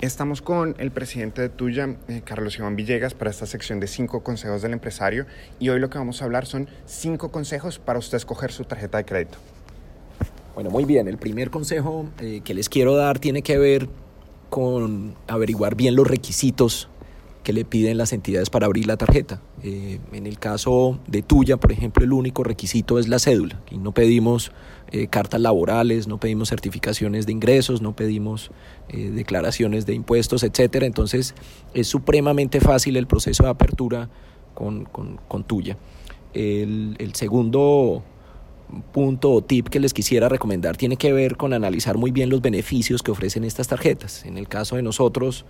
Estamos con el presidente de Tuya, eh, Carlos Iván Villegas, para esta sección de cinco consejos del empresario. Y hoy lo que vamos a hablar son cinco consejos para usted escoger su tarjeta de crédito. Bueno, muy bien. El primer consejo eh, que les quiero dar tiene que ver con averiguar bien los requisitos que le piden las entidades para abrir la tarjeta. Eh, en el caso de tuya, por ejemplo, el único requisito es la cédula. Y no pedimos eh, cartas laborales, no pedimos certificaciones de ingresos, no pedimos eh, declaraciones de impuestos, etcétera. Entonces es supremamente fácil el proceso de apertura con, tuya. El, el segundo punto o tip que les quisiera recomendar tiene que ver con analizar muy bien los beneficios que ofrecen estas tarjetas. En el caso de nosotros,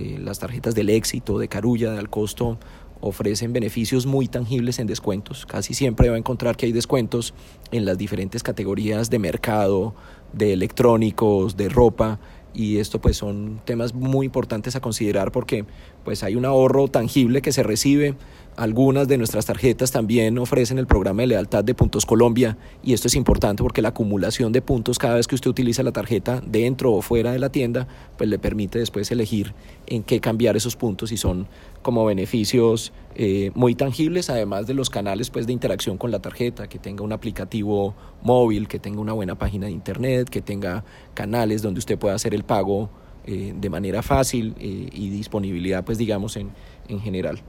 eh, las tarjetas del éxito, de Carulla, de Alcosto, ofrecen beneficios muy tangibles en descuentos. Casi siempre va a encontrar que hay descuentos en las diferentes categorías de mercado, de electrónicos, de ropa y esto pues son temas muy importantes a considerar porque pues hay un ahorro tangible que se recibe. Algunas de nuestras tarjetas también ofrecen el programa de lealtad de Puntos Colombia y esto es importante porque la acumulación de puntos cada vez que usted utiliza la tarjeta dentro o fuera de la tienda, pues le permite después elegir en qué cambiar esos puntos y son como beneficios eh, muy tangibles, además de los canales pues, de interacción con la tarjeta, que tenga un aplicativo móvil, que tenga una buena página de internet, que tenga canales donde usted pueda hacer el pago eh, de manera fácil eh, y disponibilidad pues digamos en, en general.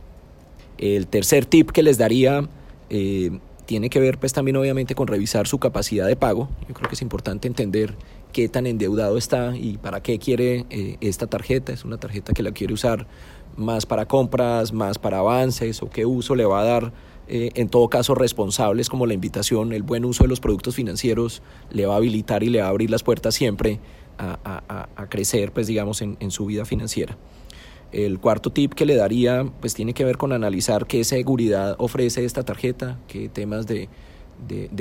El tercer tip que les daría eh, tiene que ver pues también obviamente con revisar su capacidad de pago. Yo creo que es importante entender qué tan endeudado está y para qué quiere eh, esta tarjeta. Es una tarjeta que la quiere usar más para compras, más para avances o qué uso le va a dar. Eh, en todo caso, responsables como la invitación, el buen uso de los productos financieros le va a habilitar y le va a abrir las puertas siempre a, crecer, pues digamos, en su vida financiera. El cuarto tip que le daría pues tiene que ver con analizar qué seguridad ofrece esta tarjeta, qué temas de,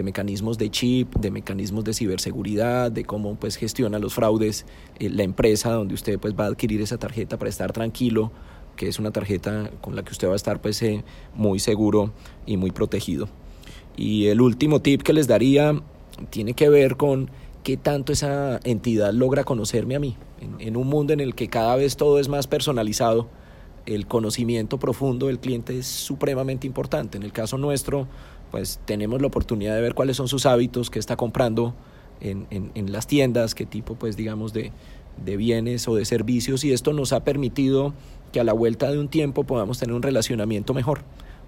mecanismos de chip, de mecanismos de ciberseguridad, de cómo pues gestiona los fraudes eh, la empresa donde usted pues va a adquirir esa tarjeta para estar tranquilo, que es una tarjeta con la que usted va a estar pues eh, muy seguro y muy protegido. Y el último tip que les daría tiene que ver con qué tanto esa entidad logra conocerme a mí. En, un mundo en el que cada vez todo es más personalizado, el conocimiento profundo del cliente es supremamente importante. En el caso nuestro, pues tenemos la oportunidad de ver cuáles son sus hábitos, qué está comprando en, las tiendas, qué tipo, pues digamos, de, de bienes o de servicios y esto nos ha permitido que a la vuelta de un tiempo podamos tener un relacionamiento mejor.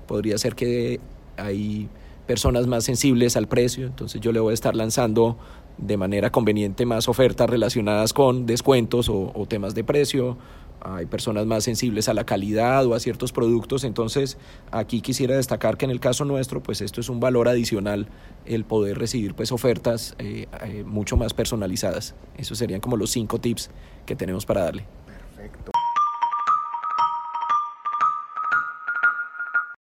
Podría ser que hay personas más sensibles al precio, entonces yo le voy a estar lanzando de manera conveniente más ofertas relacionadas con descuentos o, temas de precio. Hay personas más sensibles a la calidad o a ciertos productos. Entonces, aquí quisiera destacar que en el caso nuestro, pues esto es un valor adicional el poder recibir pues ofertas eh, eh, mucho más personalizadas. Esos serían como los cinco tips que tenemos para darle.